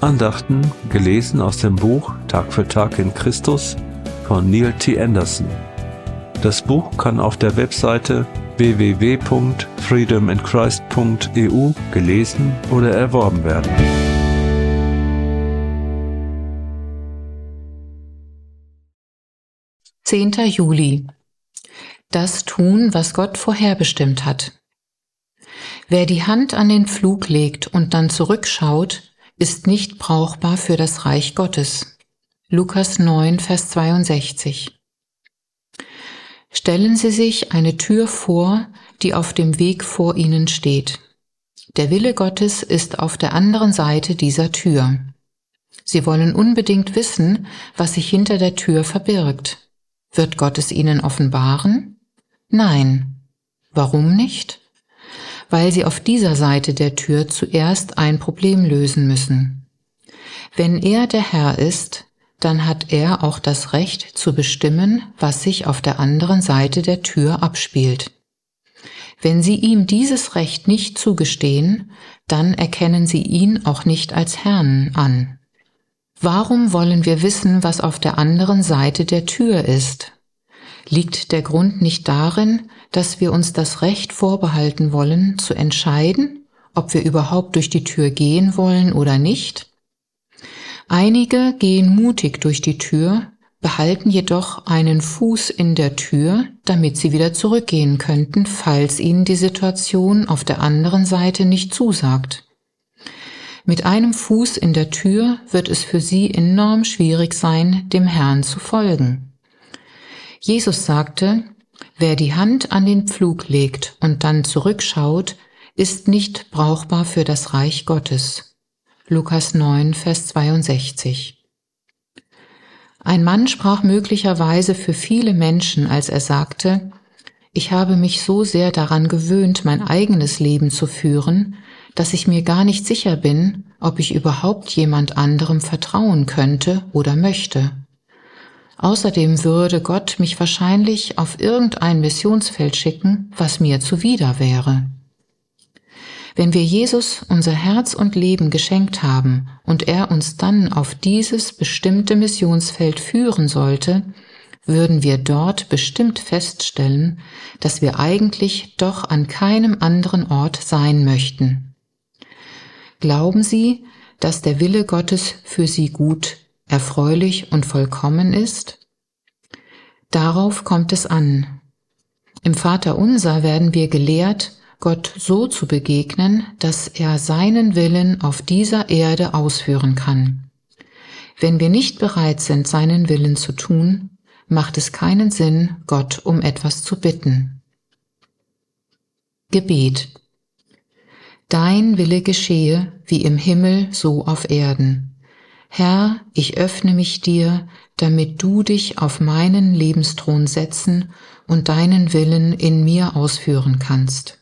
Andachten gelesen aus dem Buch Tag für Tag in Christus von Neil T. Anderson. Das Buch kann auf der Webseite www.freedominchrist.eu gelesen oder erworben werden. Zehnter Juli Das tun, was Gott vorherbestimmt hat. Wer die Hand an den Pflug legt und dann zurückschaut, ist nicht brauchbar für das Reich Gottes. Lukas 9, Vers 62. Stellen Sie sich eine Tür vor, die auf dem Weg vor Ihnen steht. Der Wille Gottes ist auf der anderen Seite dieser Tür. Sie wollen unbedingt wissen, was sich hinter der Tür verbirgt. Wird Gott es Ihnen offenbaren? Nein. Warum nicht? Weil sie auf dieser Seite der Tür zuerst ein Problem lösen müssen. Wenn er der Herr ist, dann hat er auch das Recht zu bestimmen, was sich auf der anderen Seite der Tür abspielt. Wenn Sie ihm dieses Recht nicht zugestehen, dann erkennen Sie ihn auch nicht als Herrn an. Warum wollen wir wissen, was auf der anderen Seite der Tür ist? Liegt der Grund nicht darin, dass wir uns das Recht vorbehalten wollen, zu entscheiden, ob wir überhaupt durch die Tür gehen wollen oder nicht. Einige gehen mutig durch die Tür, behalten jedoch einen Fuß in der Tür, damit sie wieder zurückgehen könnten, falls ihnen die Situation auf der anderen Seite nicht zusagt. Mit einem Fuß in der Tür wird es für sie enorm schwierig sein, dem Herrn zu folgen. Jesus sagte, Wer die Hand an den Pflug legt und dann zurückschaut, ist nicht brauchbar für das Reich Gottes. Lukas 9, Vers 62. Ein Mann sprach möglicherweise für viele Menschen, als er sagte, ich habe mich so sehr daran gewöhnt, mein eigenes Leben zu führen, dass ich mir gar nicht sicher bin, ob ich überhaupt jemand anderem vertrauen könnte oder möchte. Außerdem würde Gott mich wahrscheinlich auf irgendein Missionsfeld schicken, was mir zuwider wäre. Wenn wir Jesus unser Herz und Leben geschenkt haben und er uns dann auf dieses bestimmte Missionsfeld führen sollte, würden wir dort bestimmt feststellen, dass wir eigentlich doch an keinem anderen Ort sein möchten. Glauben Sie, dass der Wille Gottes für Sie gut erfreulich und vollkommen ist? Darauf kommt es an. Im Vater unser werden wir gelehrt, Gott so zu begegnen, dass er seinen Willen auf dieser Erde ausführen kann. Wenn wir nicht bereit sind, seinen Willen zu tun, macht es keinen Sinn, Gott um etwas zu bitten. Gebet Dein Wille geschehe, wie im Himmel so auf Erden. Herr, ich öffne mich dir, damit du dich auf meinen Lebensthron setzen und deinen Willen in mir ausführen kannst.